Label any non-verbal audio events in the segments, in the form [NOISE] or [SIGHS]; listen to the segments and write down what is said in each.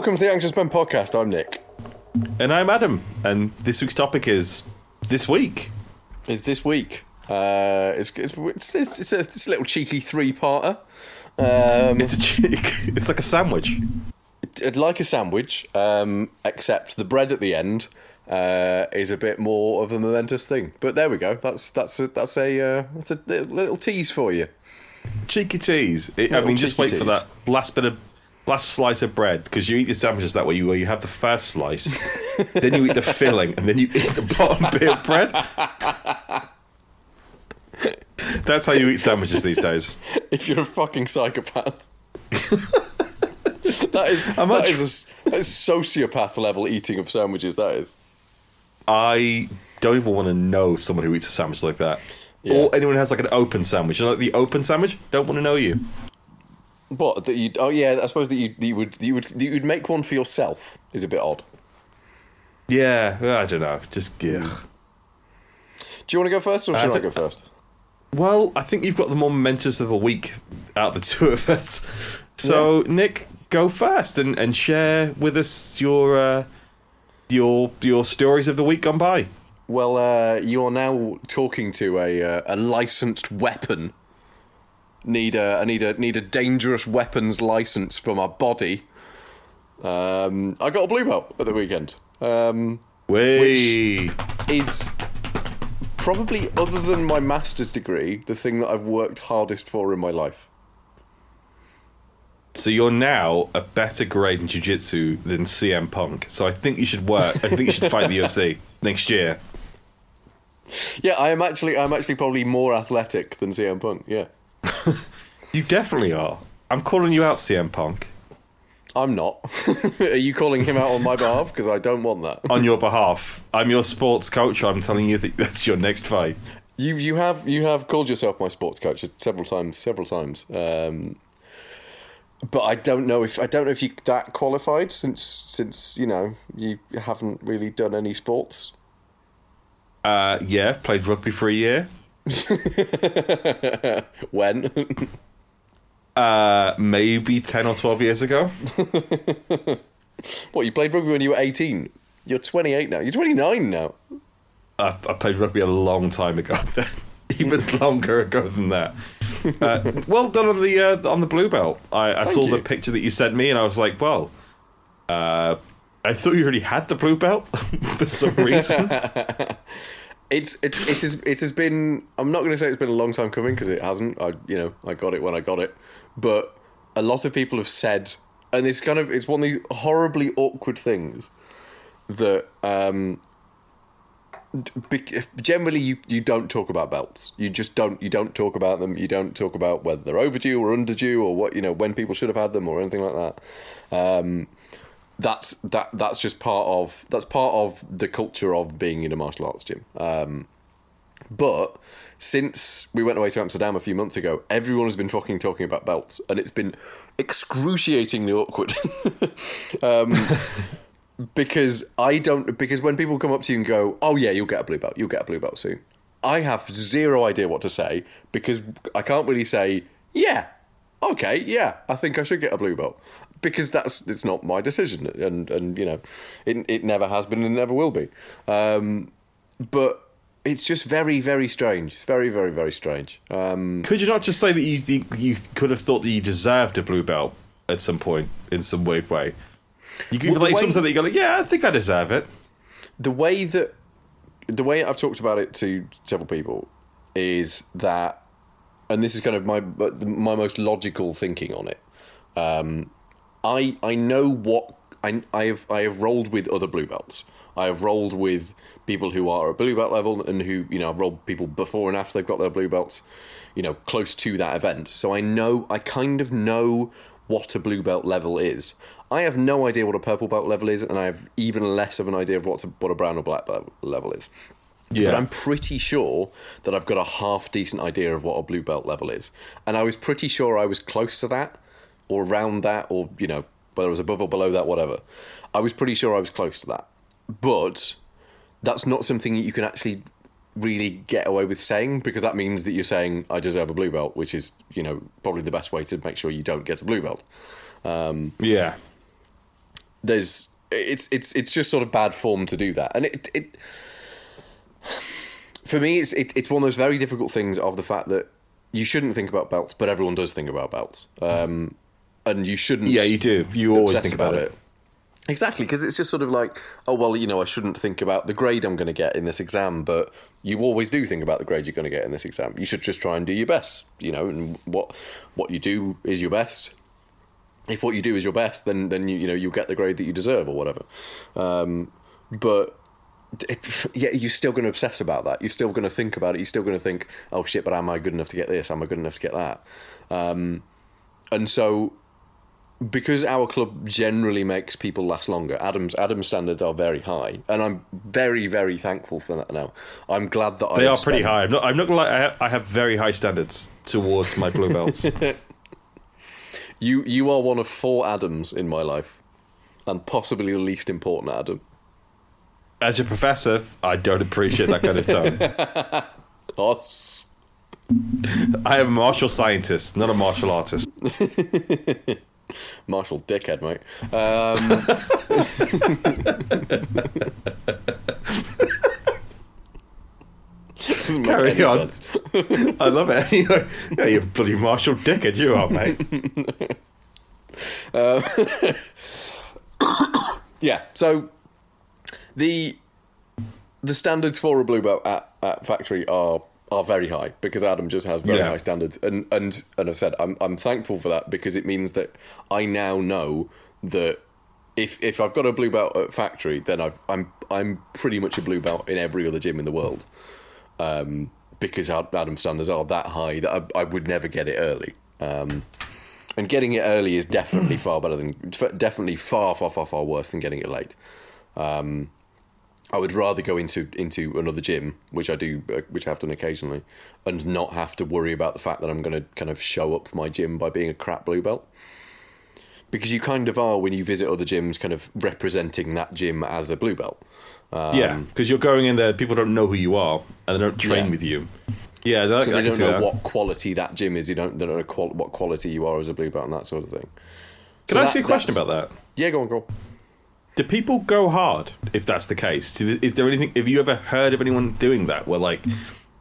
welcome to the Anxious Men podcast. I'm Nick. And I'm Adam, and this week's topic is this week. Is this week? Uh, it's, it's, it's, it's, a, it's a little cheeky three-parter. Um, It's a cheek. [LAUGHS] It's like a sandwich. I'd like a sandwich, um, except the bread at the end uh, is a bit more of a momentous thing. But there we go. That's that's a, that's a uh, that's a little, tease for you. Cheeky tease. It, I mean, just wait for that last bit of last slice of bread because you eat your sandwiches that way. You where you have the first slice, then you eat the filling, and then you eat the bottom bit of bread. That's how you eat sandwiches these days. If you're a fucking psychopath. [LAUGHS] that is How much- that is a that is sociopath level eating of sandwiches. That is. I don't even want to know someone who eats a sandwich like that. Yeah. Or anyone who has like an open sandwich. You know, like the open sandwich? Don't want to know you. What that you? Oh yeah, I suppose that you, you would you would you would make one for yourself is a bit odd. Yeah, I don't know. Just ugh. Do you want to go first, or should I, I go first? Well, I think you've got the more momentous of a week out of the [LAUGHS] two of us. So, Nick, go first and, and share with us your uh, your your stories of the week gone by. Well, uh, you are now talking to a uh, a licensed weapon. Need a I need a need a dangerous weapons license for my body. Um, I got a blue belt at the weekend. Um, Way. is probably other than my master's degree the thing that I've worked hardest for in my life. So you're now a better grade in jiu-jitsu than CM Punk. So I think you should work. I think you should fight the [LAUGHS] UFC next year. Yeah, I am actually I'm actually probably more athletic than CM Punk. Yeah. [LAUGHS] You definitely are. I'm calling you out, CM Punk, I'm not. [LAUGHS] Are you calling him out on my behalf? Because I don't want that. on your behalf. I'm your sports coach. I'm telling you that that's your next fight. You you have you have called yourself my sports coach several times, several times. Um, but I don't know if I don't know if you that qualified since since you know you haven't really done any sports. Uh, yeah, played rugby for a year. [LAUGHS] When? Uh, maybe 10 or 12 years ago. [LAUGHS] what you played rugby when you were eighteen? You're 28 now. You're 29 now. I, I played rugby a long time ago, [LAUGHS] then. even longer ago than that. Uh, well done on the uh, on the blue belt. I, I saw you. the picture that you sent me, and I was like, well, uh, I thought you already had the blue belt for some reason. It's it, it is it has been. I'm not going to say it's been a long time coming because it hasn't. I you know I got it when I got it, but a lot of people have said, and it's kind of it's one of these horribly awkward things that um, generally you you don't talk about belts. You just don't you don't talk about them. You don't talk about whether they're overdue or underdue or what you know when people should have had them or anything like that. Um, that's that that's just part of that's part of the culture of being in a martial arts gym. Um, but since we went away to Amsterdam a few months ago, everyone has been fucking talking about belts, and it's been excruciatingly awkward. [LAUGHS] um, [LAUGHS] because I don't because when people come up to you and go, "Oh yeah, you'll get a blue belt. You'll get a blue belt soon." I have zero idea what to say because I can't really say, "Yeah, okay, yeah, I think I should get a blue belt." Because that's it's not my decision, and and you know, it it never has been and never will be. Um, but it's just very very strange. It's very very very strange. Um, could you not just say that you think you could have thought that you deserved a blue belt at some point in some weird way? You could Well, like way- something that you go like, yeah, I think I deserve it. the way that the way I've talked about it to several people is that, and this is kind of my my most logical thinking on it. Um, I I know what I I have I have rolled with other blue belts. I have rolled with people who are at blue belt level and who you know I've rolled people before and after they've got their blue belts, you know, close to that event. So I know I kind of know what a blue belt level is. I have no idea what a purple belt level is, and I have even less of an idea of what a, what a brown or black belt level is. Yeah. But I'm pretty sure that I've got a half decent idea of what a blue belt level is. And I was pretty sure I was close to that, or around that, or, you know, whether it was above or below that, whatever. I was pretty sure I was close to that. But that's not something that you can actually really get away with saying because that means that you're saying I deserve a blue belt, which is, you know, probably the best way to make sure you don't get a blue belt. yeah. there's it's it's it's just sort of bad form to do that, and it it for me it's it, it's one of those very difficult things of the fact that you shouldn't think about belts, but everyone does think about belts, um, and you shouldn't. Yeah, you do. You always think about it. Exactly, because it's just sort of like, oh well, you know, I shouldn't think about the grade I'm going to get in this exam, but you always do think about the grade you're going to get in this exam. You should just try and do your best, you know, and what what you do is your best. If what you do is your best, then then you you know you'll get the grade that you deserve or whatever. Um, but it, [LAUGHS] yeah, you're still going to obsess about that. You're still going to think about it. You're still going to think, oh shit, but am I good enough to get this? Am I good enough to get that? Um, and so because our club generally makes people last longer, Adam's Adam's standards are very high, and I'm very very thankful for that. Now, I'm glad that I They I are pretty high. I'm not. I'm not gonna lie. I have, I have very high standards towards my blue belts. [LAUGHS] You you are one of four Adams in my life, and possibly the least important Adam. As a professor, I don't appreciate that kind of tone. [LAUGHS] Us. I am a martial scientist, not a martial artist. [LAUGHS] Marshall dickhead, mate. Um, Carry on. I love it. [LAUGHS] Anyway, yeah, you bloody Marshall dickhead, you are, mate. [LAUGHS] Yeah. So the the standards for a blue belt at, at factory are are very high because Adam just has very Yeah. high standards, and and and I've said I'm I'm thankful for that because it means that I now know that if if I've got a blue belt at factory, then I've I'm I'm pretty much a blue belt in every other gym in the world, um, because Ad- Adam's standards are that high that I, I would never get it early. Um, and getting it early is definitely far better than definitely far far far far worse than getting it late. Um, I would rather go into into another gym, which I do, uh, which I have done occasionally, and not have to worry about the fact that I'm going to kind of show up my gym by being a crap blue belt. Because you kind of are when you visit other gyms, kind of representing that gym as a blue belt. Um, yeah, because you're going in there, people don't know who you are, and they don't train Yeah. with you. Yeah, that, So they don't know that. what quality that gym is. You don't, they don't know qual- what quality you are as a blue belt and that sort of thing. Can So I ask you a question about that? Yeah, go on, go on. Do people go hard if that's the case? Is there anything? Have you ever heard of anyone doing that where like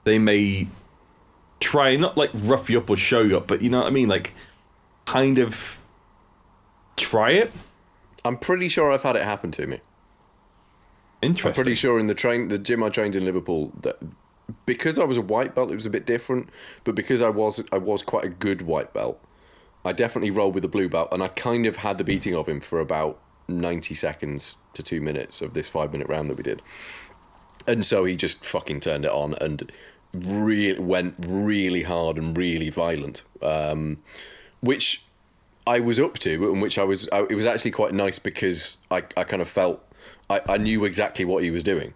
they may try not like rough you up or show you up, but you know what I mean, like kind of try it? I'm pretty sure I've had it happen to me. I'm Interesting. pretty sure in the train, the gym I trained in Liverpool, that because I was a white belt, it was a bit different. But because I was, I was quite a good white belt. I definitely rolled with a blue belt, and I kind of had the beating of him for about ninety seconds to two minutes of this five minute round that we did. And so he just fucking turned it on and really went really hard and really violent, um, which I was up to, and which I was. I, it was actually quite nice because I, I kind of felt I, I knew exactly what he was doing,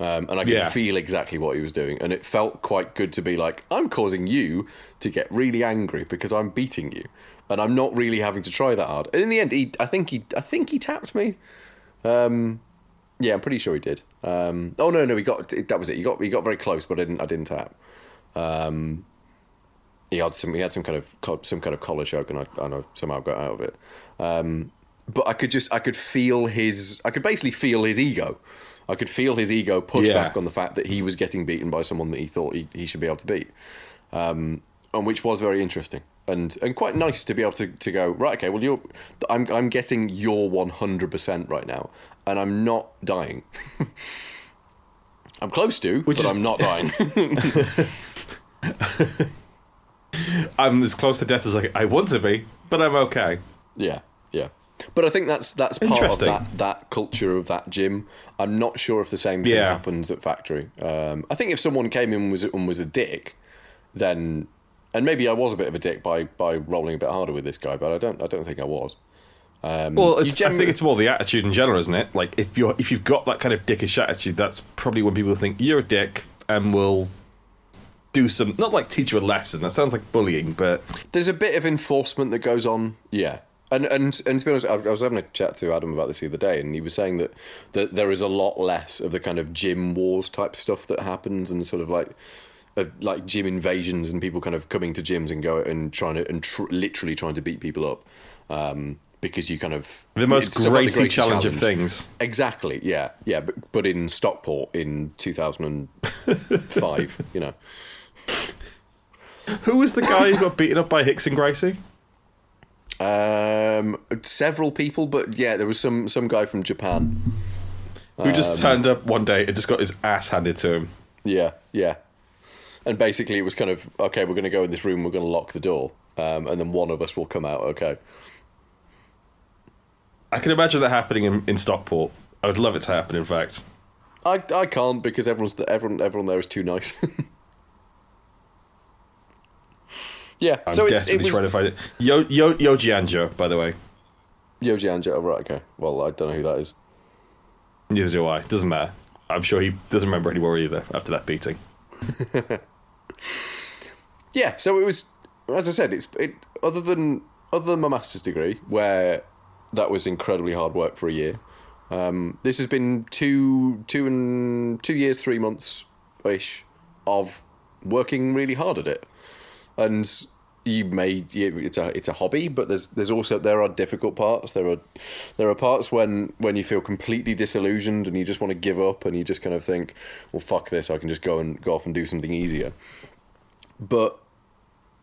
um, and I could Yeah. feel exactly what he was doing, and it felt quite good to be like, I'm causing you to get really angry because I'm beating you, and I'm not really having to try that hard. And in the end, he, I think he, I think he tapped me. Um, yeah, I'm pretty sure he did. Um, oh no, no, he got that was it. He got he got very close, but I didn't. I didn't tap. Um, he had some. He had some kind of some kind of collar choke, and I, and I somehow got out of it. Um, but I could just I could feel his. I could basically feel his ego. I could feel his ego push Yeah. back on the fact that he was getting beaten by someone that he thought he, he should be able to beat, um, and which was very interesting and and quite nice to be able to, to go right. Okay, well you're I'm I'm getting your one hundred percent right now, and I'm not dying. [LAUGHS] I'm close to, Which but is- I'm not [LAUGHS] dying. [LAUGHS] I'm as close to death as I, I want to be, but I'm okay. Yeah, yeah. But I think that's that's part of that that culture of that gym. I'm not sure if the same thing Yeah. happens at factory. Um, I think if someone came in and was and was a dick, then and maybe I was a bit of a dick by by rolling a bit harder with this guy, but I don't I don't think I was. Um, Well, I think it's more the attitude in general, isn't it? Like if you're if you've got that kind of dickish attitude, that's probably when people think you're a dick and will do some not like teach you a lesson. That sounds like bullying, but there's a bit of enforcement that goes on. Yeah. And, and and to be honest, I I was having a chat to Adam about this the other day, and he was saying that, that there is a lot less of the kind of gym wars type stuff that happens, and sort of like uh, like gym invasions and people kind of coming to gyms and go and trying to and tr- literally trying to beat people up. Um, because you kind of The most of like the Gracie challenge, of things. Exactly. Yeah. Yeah. But but in Stockport in 2005, you know. Who was the guy who got beaten up by Rickson Gracie? Um, several people, but yeah, there was some some guy from Japan. Who just turned up one day and just got his ass handed to him. Yeah, yeah. And basically, it was kind of okay. We're going to go in this room. We're going to lock the door, um, and then one of us will come out. Okay. I can imagine that happening in, in Stockport. I would love it to happen, in fact. I I can't because everyone's everyone everyone there is too nice. [LAUGHS] yeah. I'm so it's, it desperately was trying to find it. Yo, Yo, Yoji Anjo, by the way. Yoji Anjo. Oh, right. Okay. Well, I don't know who that is. Neither do I. Doesn't matter. I'm sure he doesn't remember anymore either after that beating. [LAUGHS] [LAUGHS] Yeah, so it was, as I said, it's it. Other than other than my master's degree, where that was incredibly hard work for a year. Um, this has been two two and two years, three months ish of working really hard at it, and you yeah, it's a it's a hobby, but there's there's also there are difficult parts. There are there are parts when when you feel completely disillusioned and you just want to give up and you just kind of think, well, fuck this, I can just go and go off and do something easier. But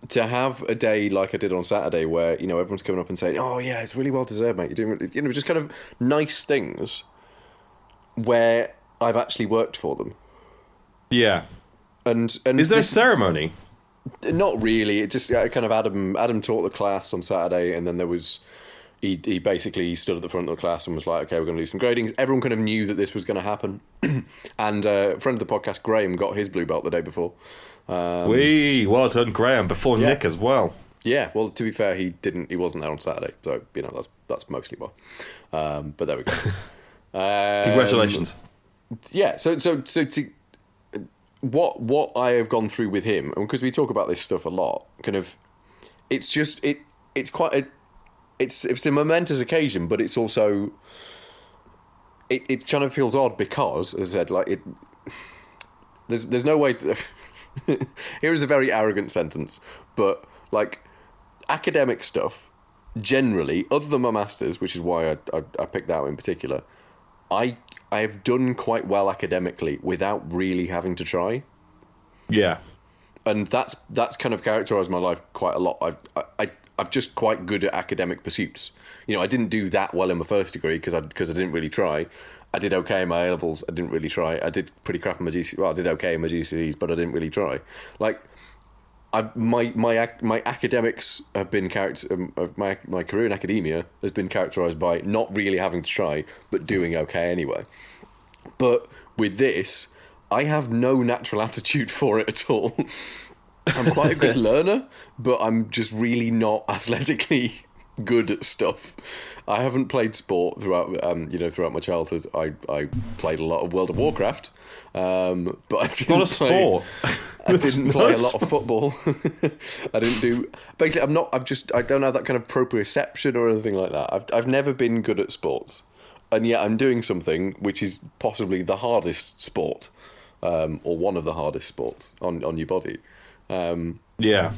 to have a day like I did on Saturday, where you know everyone's coming up and saying, "Oh yeah, it's really well deserved, mate. You're doing," really, you know, just kind of nice things where I've actually worked for them. Yeah. And and Is there a ceremony? not really. It just yeah, kind of Adam Adam taught the class on Saturday, and then there was he he basically stood at the front of the class and was like, "Okay, we're going to do some gradings." Everyone kind of knew that this was going to happen, [CLEARS THROAT] and uh, a friend of the podcast, Graham, got his blue belt the day before. Um, Wee, well done, Graham, before Yeah. Nick as well. Yeah, well, to be fair, he didn't. He wasn't there on Saturday, so you know that's that's mostly why. Um, but there we go. [LAUGHS] Um, Congratulations. yeah. So so so to what what I have gone through with him, and because we talk about this stuff a lot, kind of, it's just it it's quite a it's it's a momentous occasion, but it's also it it kind of feels odd because, as I said, like it. There's there's no way. To, [LAUGHS] here is a very arrogant sentence, but like academic stuff, generally, other than my masters, which is why I I, I picked that out in particular, I I have done quite well academically without really having to try Yeah. and that's that's kind of characterized my life quite a lot. I've I, I'm just quite good at academic pursuits. You know, I didn't do that well in my first degree because I because I didn't really try. I did okay in my A levels. I didn't really try. I did pretty crap in my GC. Well, I did okay in my GCSEs, but I didn't really try. Like, I my my my academics have been character. Um, my my career in academia has been characterized by not really having to try, but doing okay anyway. But with this, I have no natural [LAUGHS] aptitude for it at all. I'm quite a good [LAUGHS] learner, but I'm just really not athletically good at stuff. I haven't played sport throughout, um, you know, throughout my childhood. I, I played a lot of World of Warcraft, um, but I didn't It's not a play- sport. I didn't [LAUGHS] play a a lot of football. [LAUGHS] I didn't do. Basically, I'm not. I'm just. I don't have that kind of proprioception or anything like that. I've I've never been good at sports, and yet I'm doing something which is possibly the hardest sport, um, or one of the hardest sports on on your body. Um, Yeah.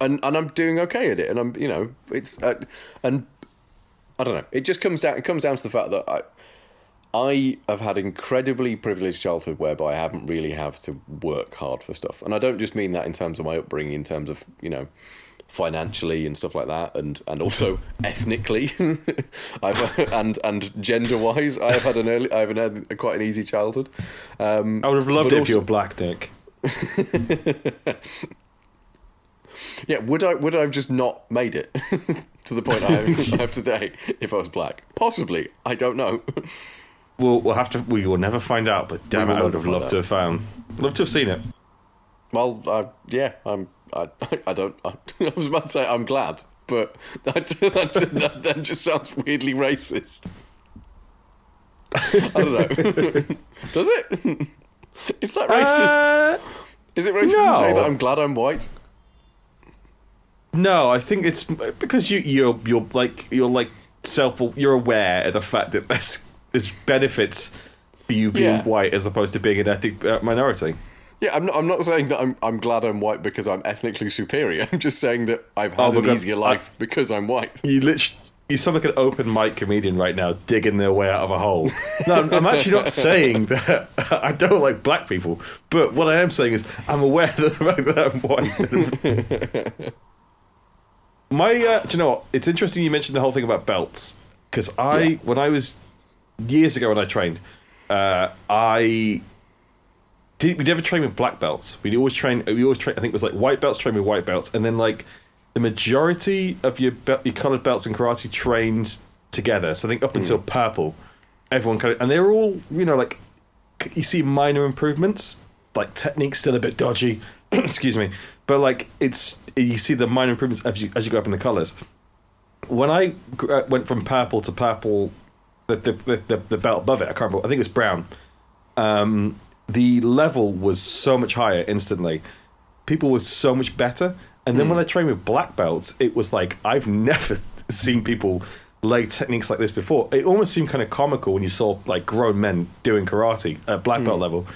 and and I'm doing okay at it, and I'm you know it's uh, and I don't know. It just comes down. It comes down to the fact that I I have had incredibly privileged childhood whereby I haven't really have to work hard for stuff, and I don't just mean that in terms of my upbringing, in terms of you know financially and stuff like that, and and also [LAUGHS] ethnically, [LAUGHS] I've and and gender wise, I have had an early, I have had a, quite an easy childhood. Um, I would have loved it if you also- were black, Nick. [LAUGHS] Yeah, would I would I have just not made it [LAUGHS] to the point I have, I have today if I was black? Possibly, I don't know. We'll, we'll have to. We will never find out. But damn it, I would have loved out. to have found. Loved to have seen it. Well, uh, yeah, I'm. I, I don't. I, [LAUGHS] I was about to say I'm glad, but that, that, that just sounds weirdly racist. I don't know. Does it? [LAUGHS] Is that racist? Uh, Is it racist to say that I'm glad I'm white? no, I think it's because you you're you're like you're like self you're aware of the fact that there's there's benefits for you being Yeah. white as opposed to being an ethnic uh, minority. Yeah, I'm not. I'm not saying that I'm. I'm glad I'm white because I'm ethnically superior. [LAUGHS] I'm just saying that I've Oh had my an easier I- life because I'm white. You literally you sound like an open mic comedian right now, digging their way out of a hole. No, I'm, I'm actually not saying that [LAUGHS] I don't like black people, but what I am saying is I'm aware that [LAUGHS] I'm white. My, uh, do you know what? It's interesting you mentioned the whole thing about belts because I, Yeah. when I was years ago when I trained, uh, I did. We never trained with black belts. We always train. We always train. I think it was like white belts trained with white belts, and then like the majority of your be- your colored belts in karate trained together. So I think up until purple, everyone kind of, and they're all you know like you see minor improvements, like technique still a bit dodgy. [CLEARS THROAT] excuse me, but like it's you see the minor improvements as you as you go up in the colors. When I uh, went from purple to purple, the the, the, the, belt above it, I can't remember. I think it was brown. Um, the level was so much higher instantly. People were so much better. And then when hmm. I trained with black belts, it was like I've never [LAUGHS] seen people lay techniques like this before. It almost seemed kind of comical when you saw like grown men doing karate at black belt hmm. level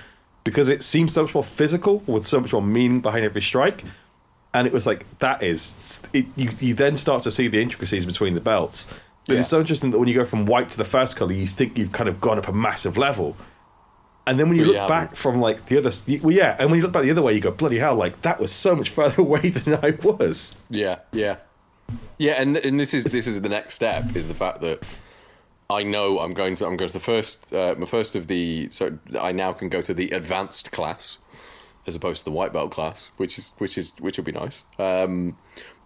because it seemed so much more physical with so much more meaning behind every strike. And it was like that is it, you. You then start to see the intricacies between the belts. But it's so interesting that when you go from white to the first color, you think you've kind of gone up a massive level. And then when you look back from like the other, well, yeah, and when you look back the other way, you go, bloody hell, like that was so much [LAUGHS] further away than I was. Yeah, yeah, yeah. And and this is this is the next step is the fact that I know I'm going to I'm going to the first uh, my first of the so I now can go to the advanced class as opposed to the white belt class, which is which is which will be nice. Um,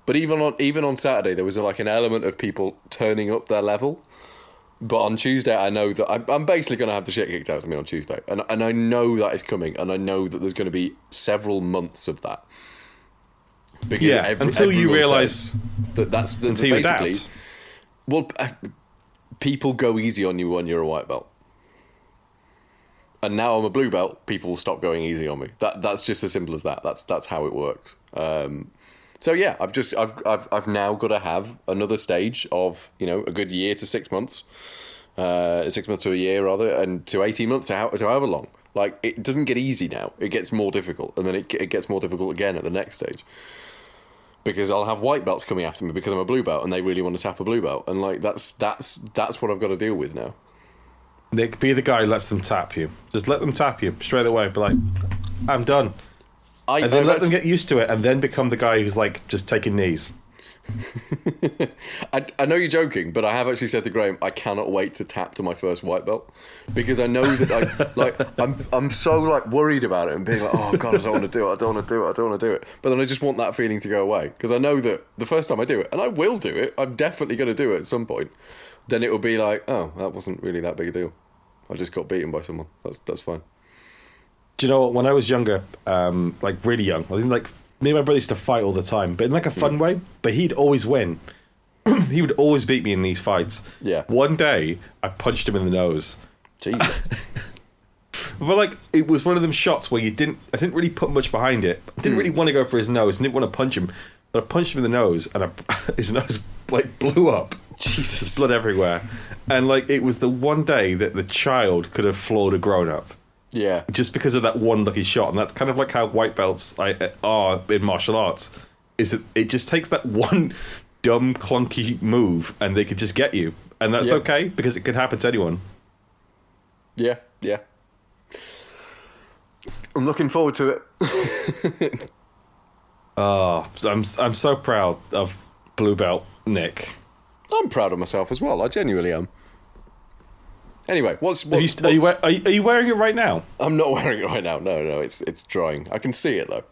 but even on even on Saturday, there was like an element of people turning up their level. But on Tuesday, I know that I'm, I'm basically going to have the shit kicked out of me on Tuesday, and and I know that is coming, and I know that there's going to be several months of that. Because Yeah, until you realise- that that's that Until you basically. adapt. Well, uh, people go easy on you when you're a white belt, and now I'm a blue belt. People will stop going easy on me. That that's just as simple as that. That's that's how it works. Um, so yeah, I've just I've I've I've now got to have another stage of you know a good year to six months, uh, six months to a year rather, and to eighteen months to, how, to however long. Like it doesn't get easy now; it gets more difficult, and then it it gets more difficult again at the next stage. Because I'll have white belts coming after me because I'm a blue belt, and they really want to tap a blue belt, and like that's that's that's what I've got to deal with now. Nick, be the guy who lets them tap you. Just let them tap you straight away. Be like, I'm done. I, And then let them get used to it, and then become the guy who's like just taking knees. [LAUGHS] I, I know you're joking, but I have actually said to Graham, I cannot wait to tap to my first white belt because I know that I [LAUGHS] like I'm I'm so like worried about it and being like, oh god, I don't want to do it, I don't want to do it, I don't want to do it. But then I just want that feeling to go away because I know that the first time I do it, and I will do it, I'm definitely going to do it at some point. Then it will be like, oh, that wasn't really that big a deal. I just got beaten by someone. That's that's fine. Do you know what? When I was younger, um, like really young, I think like me and my brother used to fight all the time, but in like a fun way. But he'd always win. [CLEARS THROAT] he would always beat me in these fights. Yeah. One day, I punched him in the nose. Jesus. [LAUGHS] But like, it was one of them shots where you didn't. I didn't really put much behind it. I didn't really want to go for his nose. and didn't want to punch him. But I punched him in the nose, and I, [LAUGHS] his nose like blew up. Jesus. blood everywhere. And like it was the one day that the child could have floored a grown up Yeah. just because of that one lucky shot. And that's kind of like how white belts like, are in martial arts. Is that it just takes that [LAUGHS] one dumb clunky move and they could just get you, and that's Yeah. okay because it could happen to anyone. Yeah. Yeah. I'm looking forward to it. Oh, [LAUGHS] I'm I'm so proud of blue belt Nick. I'm proud of myself as well. I genuinely am. Anyway, what's, Are you, what's, are, you, what's- are you are you wearing it right now? I'm not [LAUGHS] wearing it right now. No, no, it's it's drying. I can see it though.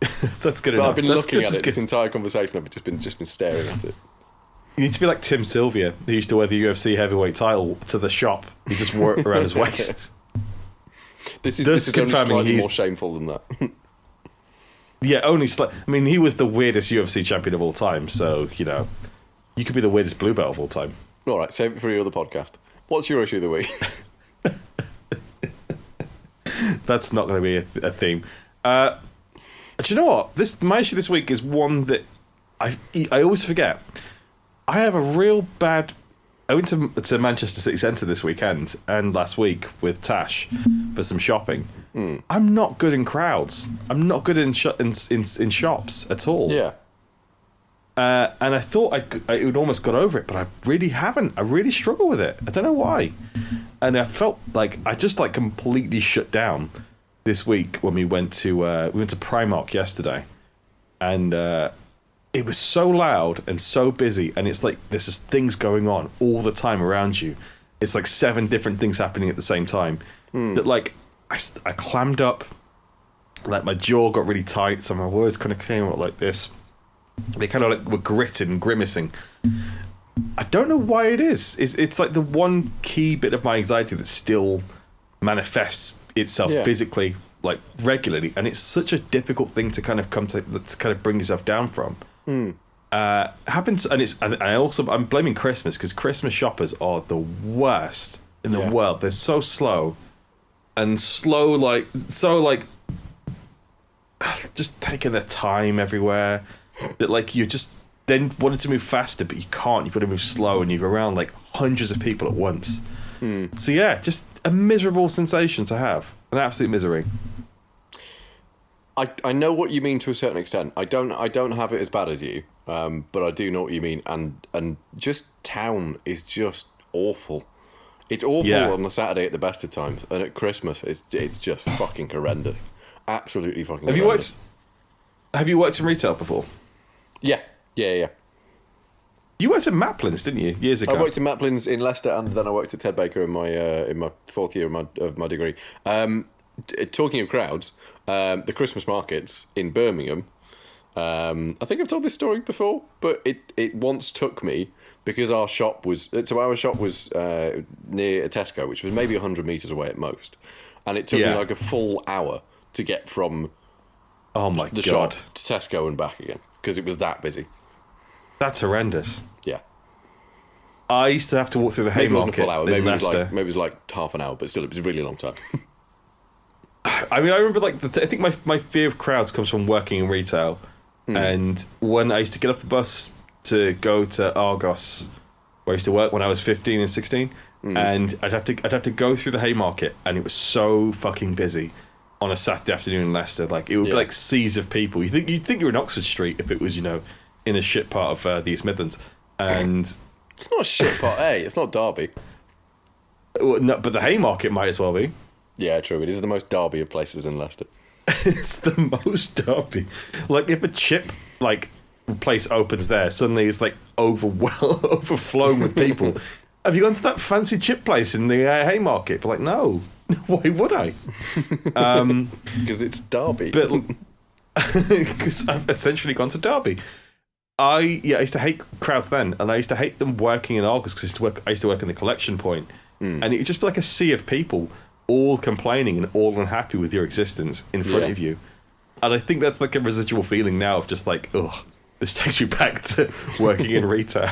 [LAUGHS] That's good But enough. I've been That's- looking at it this entire conversation. I've just been just been staring at it. You need to be like Tim Sylvia, who used to wear the UFC heavyweight title to the shop. He just wore it around his [LAUGHS] waist. This is Thus this is only confirming slightly he's- more shameful than that. Yeah, only sli- I mean, he was the weirdest UFC champion of all time. So you know, you could be the weirdest blue belt of all time. All right, save it for your other podcast. What's your issue of the week? [LAUGHS] That's not going to be a, a theme. Uh, do you know what? This my issue this week is one that I I always forget. I have a real bad. I went to to Manchester City Centre this weekend and last week with Tash for some shopping. I'm not good in crowds. I'm not good in, sho- in in in shops at all. yeah, Uh, and I thought I, I would almost got over it, but I really haven't. I really struggle with it. I don't know why. And I felt like I just like completely shut down this week when we went to uh, we went to Primark yesterday, and uh, it was so loud and so busy, and it's like there's just things going on all the time around you. It's like seven different things happening at the same time. That like I, I clammed up, like my jaw got really tight, so my words kind of came out like this. They kind of like were gritting, and grimacing. I don't know why it is. It's it's like the one key bit of my anxiety that still manifests itself Yeah. physically, like regularly, and it's such a difficult thing to kind of come to, to kind of bring yourself down from. Uh, happens, and it's and I also I'm blaming Christmas because Christmas shoppers are the worst in the Yeah. world. They're so slow, and slow like so like [SIGHS] just taking their time everywhere. That like you just then wanted to move faster, but you can't. You've got to move slow, and you're around like hundreds of people at once. So yeah, just a miserable sensation to have, an absolute misery. I, I know what you mean to a certain extent. I don't I don't have it as bad as you, um, but I do know what you mean. And and just town is just awful. It's awful Yeah. on the Saturday at the best of times, and at Christmas it's it's just fucking horrendous. Absolutely fucking. Have you worked? Have you worked in retail before? Yeah, yeah, yeah. You worked at Maplins, didn't you, years ago? I worked in Maplins in Leicester, and then I worked at Ted Baker in my uh, in my fourth year of my of my degree. Um, t- talking of crowds, um, the Christmas markets in Birmingham. Um, I think I've told this story before, but it, it once took me because our shop was so our shop was uh, near a Tesco, which was maybe hundred meters away at most, and it took Yeah. me like a full hour to get from oh my the god, shop to Tesco and back again because it was that busy. that's horrendous. Yeah, I used to have to walk through the maybe it wasn't a Haymarket full hour. Maybe it was like maybe it was like half an hour, but still, it was a really long time. [LAUGHS] I mean, I remember like the th- I think my my fear of crowds comes from working in retail, Hmm. and when I used to get off the bus to go to Argos, where I used to work when I was fifteen and sixteen, Hmm. and I'd have to I'd have to go through the Haymarket, and it was so fucking busy on a Saturday afternoon in Leicester. Like it would Yeah. be like seas of people. You think you'd think you're in Oxford Street if it was you know in a shit part of uh, the East Midlands, and [LAUGHS] It's not a shit part. A. It's not Derby. well, no, but the Haymarket might as well be. Yeah, true. It is the most Derby of places in Leicester. [LAUGHS] it's the most derby. Like if a chip like place opens there, suddenly it's like overwhelmed, [LAUGHS] overflown with people. Have you gone to that fancy chip place in the uh, Haymarket? But like, no. [LAUGHS] Why would I? Um, [LAUGHS] Because it's Derby. but because [LAUGHS] I've essentially gone to Derby. I yeah, I used to hate crowds then, and I used to hate them working in Argos because I used to work. I used to work in the collection point, and it would just be like a sea of people, all complaining and all unhappy with your existence in front Yeah. of you. And I think that's like a residual feeling now of just like, ugh, this takes me back to working in retail.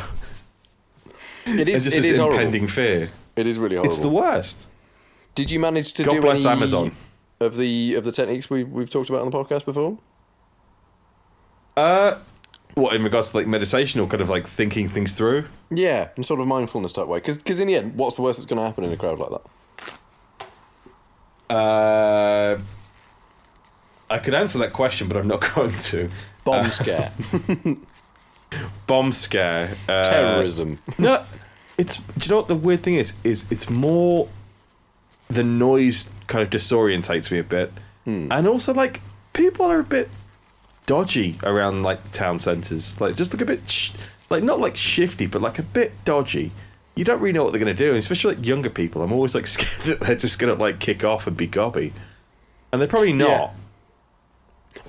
it is. It is horrible. fear. It is really horrible. It's the worst. Did you manage to God do bless any Amazon. of the of the techniques we we've talked about on the podcast before? Uh, what in regards to like meditation or kind of like thinking things through? Yeah, in sort of mindfulness type way. Because in the end, what's the worst that's going to happen in a crowd like that? Uh, I could answer that question, but I'm not [LAUGHS] going to. Bomb scare, [LAUGHS] Bomb scare, uh, terrorism. No, it's. Do you know what the weird thing is? Is it's more the noise kind of disorientates me a bit, hmm. and also like people are a bit dodgy around like town centres. Like just look a bit sh- like not like shifty, but like a bit dodgy. You don't really know what they're going to do, and especially like younger people. I'm always like [LAUGHS] scared that they're just going to like kick off and be gobby, and they're probably not. Yeah.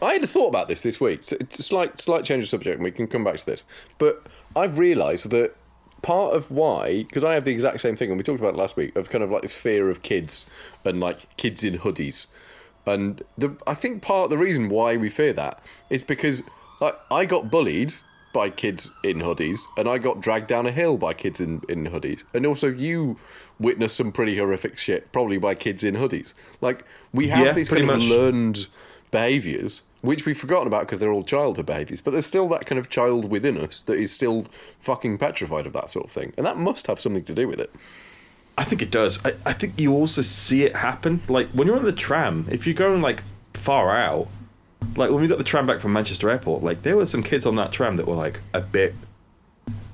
I had a thought about this this week. So it's a slight slight change of subject, and we can come back to this. But I've realised that part of why, because I have the exact same thing, and we talked about it last week, of kind of like this fear of kids and like kids in hoodies. And the I think part of the reason why we fear that is because like I got bullied by kids in hoodies, and I got dragged down a hill by kids in, in hoodies, and also you witnessed some pretty horrific shit, probably by kids in hoodies. Like we have Yeah, these pretty kind of much. learned behaviours, which we've forgotten about because they're all childhood behaviours, but there's still that kind of child within us that is still fucking petrified of that sort of thing, and that must have something to do with it. I think it does. I, I think you also see it happen. Like when you're on the tram, if you're going like far out, like when we got the tram back from Manchester Airport, like there were some kids on that tram that were like a bit,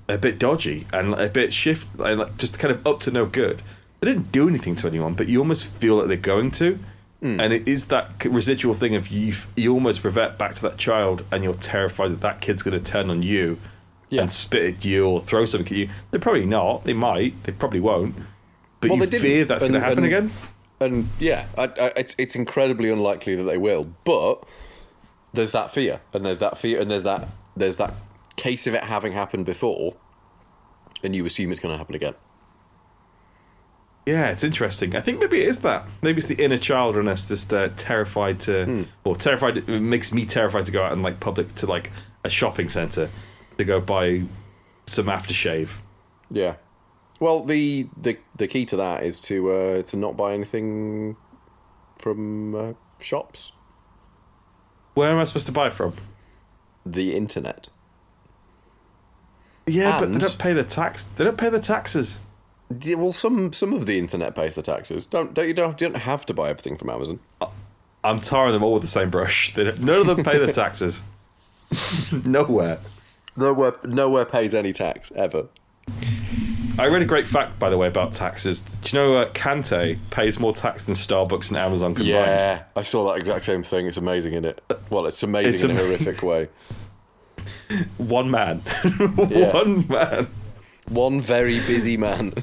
a bit dodgy and a bit shift, and like just kind of up to no good. They didn't do anything to anyone, but you almost feel like they're going to. Mm. And it is that residual thing of you. You almost revert back to that child, and you're terrified that that kid's going to turn on you Yeah. and spit at you or throw something at you. They're probably not. They might. They probably won't. But Well, you fear that's going to happen and- again. And yeah, I, I, it's it's incredibly unlikely that they will. But there's that fear, and there's that fear, and there's that there's that case of it having happened before, and you assume it's going to happen again. Yeah, it's interesting. I think maybe it is that. Maybe it's the inner child in us just uh, terrified to, Hmm. or terrified. It makes me terrified to go out in like public to like a shopping centre to go buy some aftershave. Yeah. Well, the the the key to that is to uh, to not buy anything from uh, shops, Where am I supposed to buy from? the internet. Yeah, but they don't pay the tax. They don't pay the taxes. Yeah, well, some some of the internet pays the taxes. Don't don't you don't, you don't have to buy everything from Amazon. I'm tarring them all with the same brush. They none of them pay the [LAUGHS] taxes. Nowhere. Nowhere nowhere pays any tax ever. I read a great fact, by the way, about taxes. Do you know uh, Kante pays more tax than Starbucks and Amazon combined? Yeah, I saw that exact same thing. It's amazing in it. Well, it's amazing It's in a horrific way. [LAUGHS] One man. [LAUGHS] One man. One very busy man.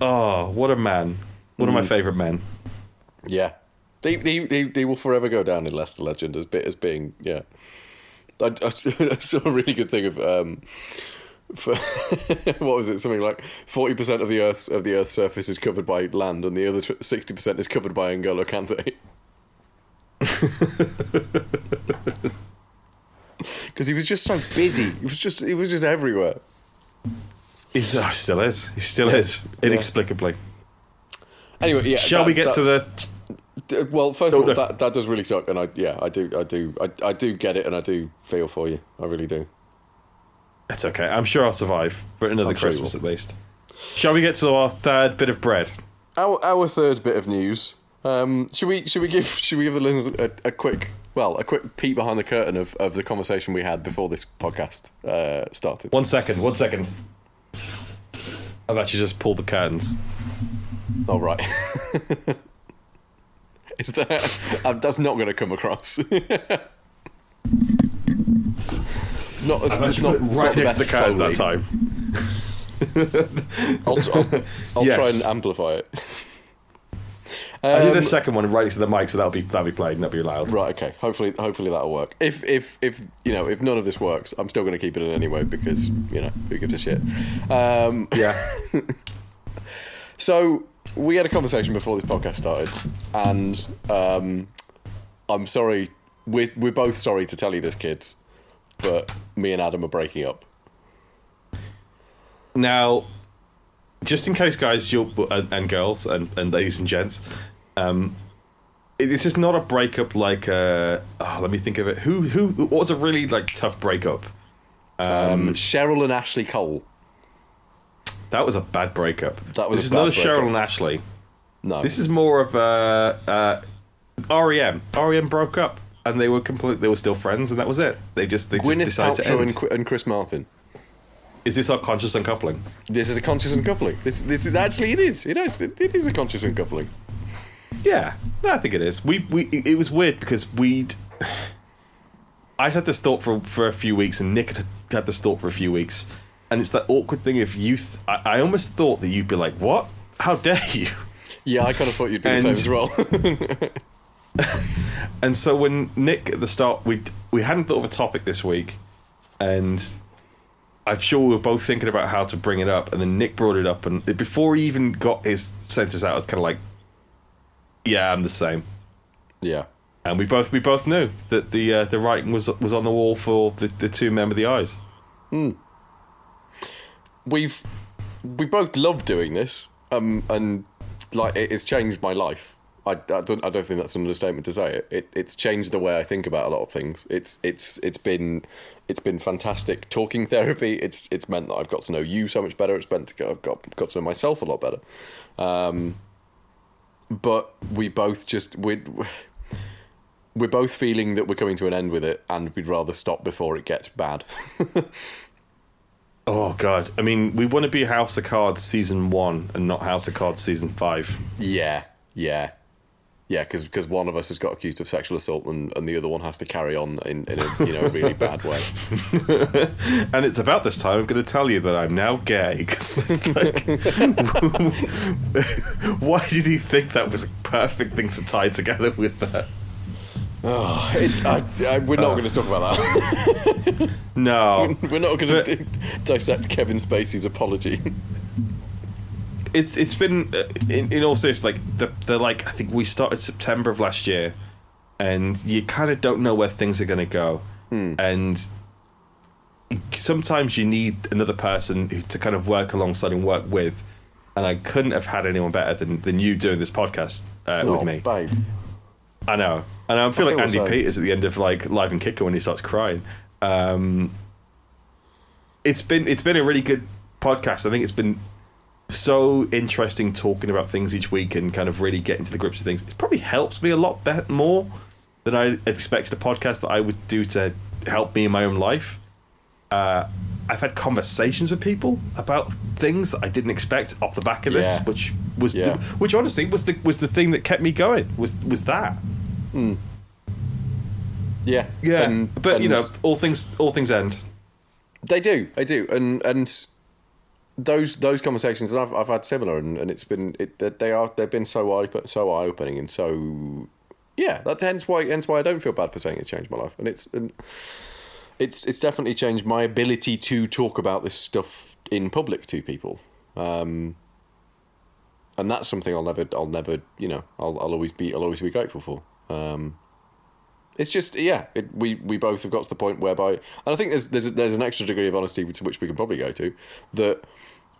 Oh, [LAUGHS] what a man. One of my favourite men. yeah, they, they, they, they will forever go down in Leicester legend as bit as being yeah. I, I saw [LAUGHS] a really good thing of um, for [LAUGHS] what was it? Something like forty percent of the Earth's of the Earth's surface is covered by land, and the other sixty percent is covered by N'Golo Kante. Because he was just so busy. He was just he was just everywhere. He's, oh, still is. He still is. Inexplicably. Anyway, yeah. Shall that- we get that- to the. Well, first of all, no. that, that does really suck, and I yeah, I do, I do, I, I do get it, and I do feel for you. I really do. It's okay. I'm sure I'll survive for another I'm Christmas will. at least. Shall we get to our third bit of bread? Our our third bit of news. Um, should we should we give should we give the listeners a, a quick well a quick peek behind the curtain of, of the conversation we had before this podcast uh, started? One second. One second. I've actually just pulled the curtains. All right. [LAUGHS] Is that uh, that's not going to come across? [LAUGHS] it's not. It's, it's not, it's right not the next to the curtain that time. [LAUGHS] I'll, I'll, I'll Yes. try and amplify it. I did a Um, second one right next to the mic, so that'll be that'll be played and that'll be loud. Right. Okay. Hopefully, hopefully that'll work. If if if you know if none of this works, I'm still going to keep it in anyway because you know who gives a shit. Um, Yeah. [LAUGHS] so we had a conversation before this podcast started, and um, I'm sorry. We're we're both sorry to tell you this, kids, but me and Adam are breaking up. Now, just in case, guys, you and, and girls and, and ladies and gents, um, it- it's just not a breakup like. Uh, oh, let me think of it. Who who what was a really like tough breakup? Um, Cheryl and Ashley Cole. That was a bad breakup. That was this a is not a Cheryl and Ashley. No. This is more of a uh, REM. REM broke up, and they were complete. They were still friends, and that was it. They just they just Gwyneth decided to end. and, and Chris Martin. Is this our conscious uncoupling? This is a conscious uncoupling. This this is actually it is. It is. It, is a conscious uncoupling. Yeah, I think it is. We we it was weird because we'd. [SIGHS] I'd had this thought for for a few weeks, and Nick had had this thought for a few weeks, and it's that awkward thing of youth. I, I almost thought that you'd be like, "What? How dare you?" [LAUGHS] Yeah, I kind of thought you'd be the same as well. [LAUGHS] And so when Nick at the start, we we hadn't thought of a topic this week, and I'm sure we were both thinking about how to bring it up, and then Nick brought it up, and before he even got his sentences out, was kind of like, "Yeah, I'm the same." yeah. And we both we both knew that the uh, the writing was was on the wall for the, the two men with the eyes. we've we both love doing this um and like it, it's changed my life I, I don't I don't think that's an understatement to say it. it it's changed the way I think about a lot of things it's it's it's been it's been fantastic talking therapy it's it's meant that I've got to know you so much better it's meant to go, I've got got to know myself a lot better um but we both just we we're both feeling that we're coming to an end with it, and we'd rather stop before it gets bad. [LAUGHS] Oh god. I mean, we want to be House of Cards season 1 and not House of Cards season 5. yeah, yeah, yeah. Because one of us has got accused of sexual assault, and, and the other one has to carry on in, in a you know really bad way. [LAUGHS] And it's about this time I'm going to tell you that I'm now gay. 'cause like, [LAUGHS] why did he think that was a perfect thing to tie together with that? Oh, it, I, I, we're not ah. going to talk about that. No. [LAUGHS] we're not going to dissect Kevin Spacey's apology. It's it's been uh, in, in all seriousness like the the like I think we started September of last year, and you kind of don't know where things are going to go, and sometimes you need another person to kind of work alongside and work with, and I couldn't have had anyone better than than you doing this podcast uh, with oh, me. babe. I know, and I feel like feel the Andy same. Peters at the end of like Live and Kicking when he starts crying. Um, it's been it's been a really good podcast. I think it's been so interesting talking about things each week and kind of really getting to the grips of things. It probably helps me a lot be- more than I expected a podcast that I would do to help me in my own life. Uh, I've had conversations with people about things that I didn't expect off the back of this, Yeah. which was Yeah. the, which honestly was the was the thing that kept me going. Was was that? Yeah, Yeah, and- but you know, all things all things end. They do, they do, and and those those conversations, and I've I've had similar, and, and it's been it they are they've been so eye so eye opening, and so yeah, that hence why hence why I don't feel bad for saying it's changed my life, and it's and it's it's definitely changed my ability to talk about this stuff in public to people, um, and that's something I'll never I'll never you know I'll I'll always be I'll always be grateful for. Um, it's just yeah, it, we we both have got to the point whereby, and I think there's there's there's an extra degree of honesty to which we can probably go to, that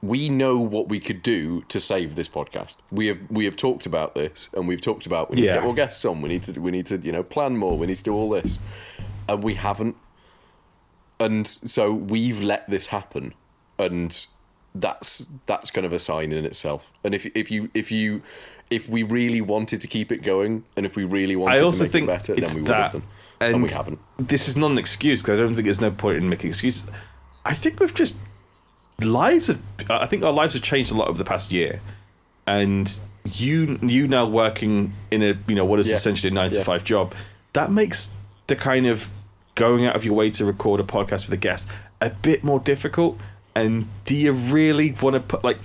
we know what we could do to save this podcast. We have we have talked about this, and we've talked about we need Yeah. to get more guests on. We need to we need to you know plan more. We need to do all this, and we haven't. And so we've let this happen, and that's that's kind of a sign in itself. And if if you if you if we really wanted to keep it going, and if we really wanted I also to make think it better, then we would that, have done, and, and we haven't. This is not an excuse because I don't think there's no point in making excuses. I think we've just lives have. I think our lives have changed a lot over the past year, and you you now working in a you know what is Yeah. essentially a nine to five job that makes the kind of going out of your way to record a podcast with a guest a bit more difficult. And do you really want to put like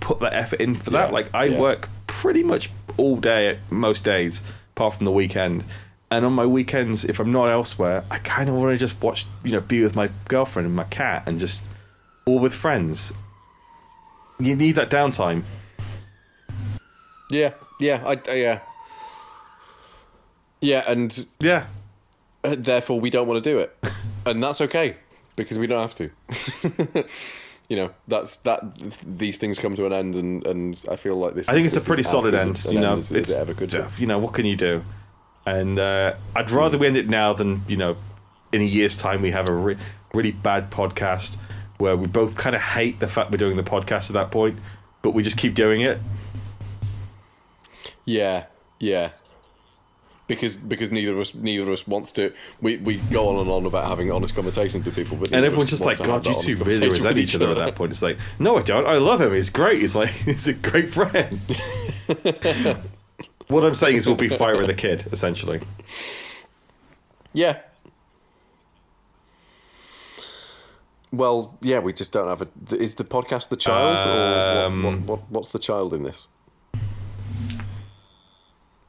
put that effort in for that? Yeah. Like I Yeah. work pretty much all day most days, apart from the weekend. And on my weekends, if I'm not elsewhere, I kind of want to just watch, you know, be with my girlfriend and my cat, and just all with friends. You need that downtime. Yeah, yeah, I, I yeah, yeah, and Yeah, uh, therefore we don't want to do it, and that's okay because we don't have to. [LAUGHS] you know, that's that. These things come to an end, and and I feel like this. I think is- it's a pretty solid end. an You know, as, it's as it ever could be. you know what can you do? And uh, I'd rather we end it now than you know, in a year's time we have a re- really bad podcast where we both kind of hate the fact we're doing the podcast at that point, but we just keep doing it. Yeah, yeah. Because because neither of us neither of us wants to. We, we go on and on about having honest conversations with people, but And everyone's just like, wants to have God, you two really resent each other at that point. It's like, no, I don't. I love him. He's great. He's like, [LAUGHS] he's a great friend. [LAUGHS] what I'm saying is, we'll be firing the kid, essentially. Yeah. Well, yeah, we just don't have a. Is the podcast the child, or Um, what, what, what, what's the child in this?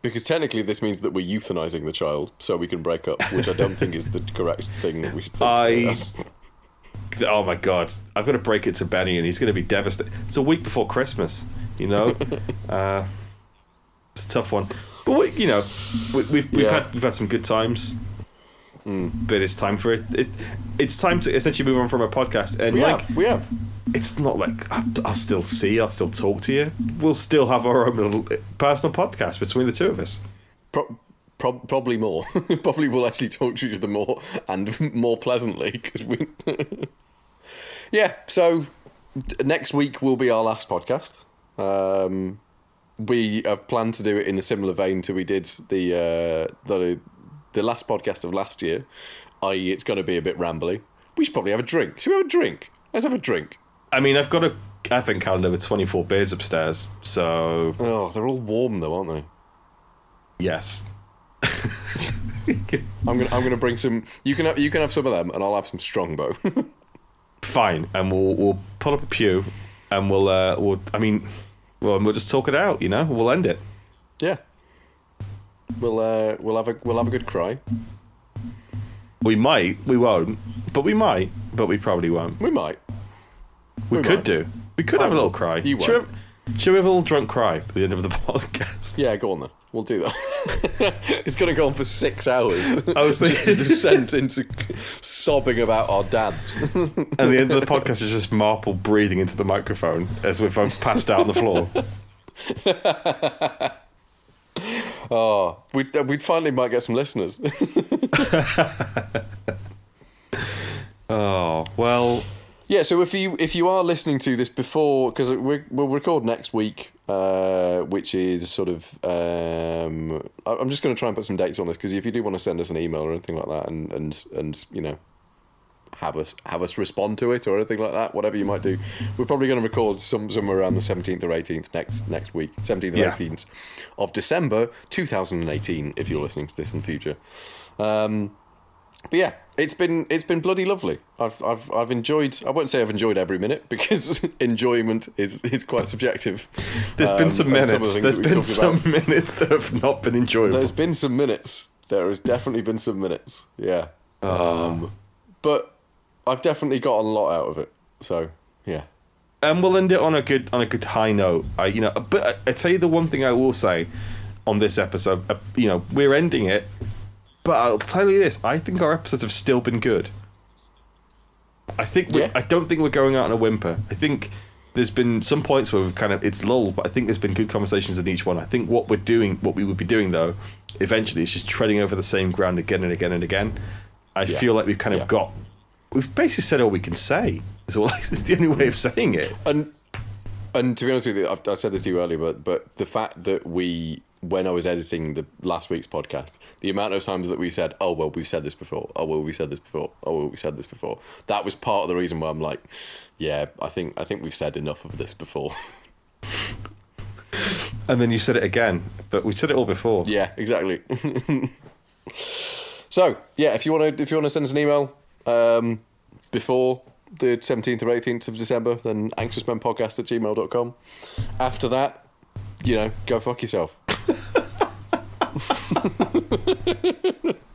Because technically, this means that we're euthanizing the child so we can break up, which I don't think is the correct thing that we should think. I- [LAUGHS] Oh my God, I've got to break it to Benny, and he's going to be devastated. It's a week before Christmas, you know. [LAUGHS] uh, it's a tough one, but we, you know, we, we've we've Yeah. had we've had some good times. But it's time for it. It's, it's time to essentially move on from a podcast, and we like have, we have. it's not like I'll, I'll still see, I'll still talk to you. We'll still have our own little personal podcast between the two of us. Pro- pro- probably more. [LAUGHS] probably we'll actually talk to each other more and [LAUGHS] more pleasantly because we. [LAUGHS] yeah. So next week will be our last podcast. Um, we have planned to do it in a similar vein to we did the uh, the the last podcast of last year, i.e., it's going to be a bit rambly. We should probably have a drink. Should we have a drink? Let's have a drink. I mean, I've got a advent calendar with 24 beers upstairs, so Oh, they're all warm though, aren't they? yes. [LAUGHS] I'm gonna I'm gonna bring some. You can have you can have some of them, and I'll have some Strongbow. [LAUGHS] Fine, and we'll we'll pull up a pew, and we'll uh, we'll I mean, well, we'll just talk it out. You know, we'll end it. yeah. We'll uh we'll have a we'll have a good cry. We might, we won't, but we might, but we probably won't. We might. We, We could might. do. We could I have a little cry. You should, we won't. have, should we have a little drunk cry at the end of the [LAUGHS] podcast? Yeah, go on then. We'll do that. [LAUGHS] it's gonna go on for six hours. [LAUGHS] I was just to thinking- descend into sobbing about our dads. and the end of the podcast is just Marple breathing into the microphone as we're both passed out on the floor. Oh, we we finally might get some listeners. [LAUGHS] Oh well, Yeah, so if you if you are listening to this before, because we we'll record next week, uh, which is sort of, um, I'm just going to try and put some dates on this because if you do want to send us an email or anything like that, and and and you know, have us have us respond to it or anything like that, whatever you might do, we're probably going to record some somewhere around the 17th or 18th next next week, 17th or Yeah. 18th of December 2018. If you're listening to this in the future. Um, but yeah, it's been it's been bloody lovely. I've I've I've enjoyed. I won't say I've enjoyed every minute because [LAUGHS] enjoyment is is quite subjective. there's been Um, some and some the minutes. There's been some about. minutes that have not been enjoyable. There's been some minutes. There has definitely been some minutes. Yeah. Ah. Um, but I've definitely got a lot out of it. So yeah. and we'll end it on a good on a good high note. I you know, but I, I tell you the one thing I will say on this episode. Uh, you know, we're ending it, but I'll tell you this: I think our episodes have still been good. I think we Yeah. I don't think we're going out on a whimper. I think there's been some points where we've kind of it's lulled, but I think there's been good conversations in each one. I think what we're doing, what we would be doing though, eventually is just treading over the same ground again and again and again. I Yeah. feel like we've kind of Yeah. got, we've basically said all we can say. It's all. [LAUGHS] It's the only way of saying it. And and to be honest with you, I've, I said this to you earlier, but but the fact that we, when I was editing the last week's podcast, the amount of times that we said, "Oh well, we've said this before," "Oh well, we said this before," "Oh well, we said this before," that was part of the reason why I'm like, yeah, I think I think we've said enough of this before. [LAUGHS] And then you said it again, but we said it all before. yeah, exactly. [LAUGHS] so yeah, if you want to if you want to send us an email um, before the 17th or 18th of December, then anxiousmenpodcast at gmail.com. After that, you know, go fuck yourself. [LAUGHS]